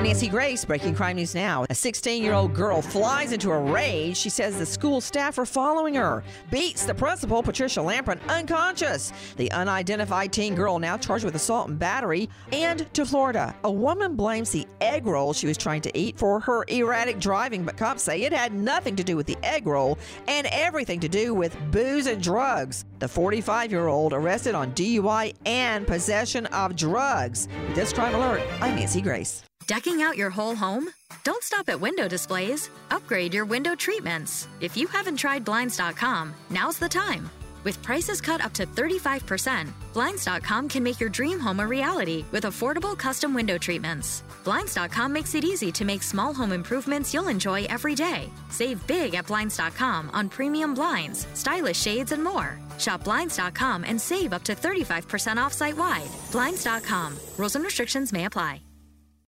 I'm Nancy Grace, breaking crime news now. A 16 year old girl flies into a rage. She says the school staff are following her, beats the principal, Patricia Lamprin, unconscious. The unidentified teen girl now charged with assault and battery. And to Florida, a woman blames the egg roll she was trying to eat for her erratic driving, but cops say it had nothing to do with the egg roll and everything to do with booze and drugs. The 45 year old arrested on DUI and possession of drugs. This crime alert, I'm Nancy Grace. Decking out your whole home? Don't stop at window displays. Upgrade your window treatments. If you haven't tried Blinds.com, now's the time. With prices cut up to 35%, Blinds.com can make your dream home a reality with affordable custom window treatments. Blinds.com makes it easy to make small home improvements you'll enjoy every day. Save big at Blinds.com on premium blinds, stylish shades, and more. Shop Blinds.com and save up to 35% off site wide. Blinds.com. Rules and restrictions may apply.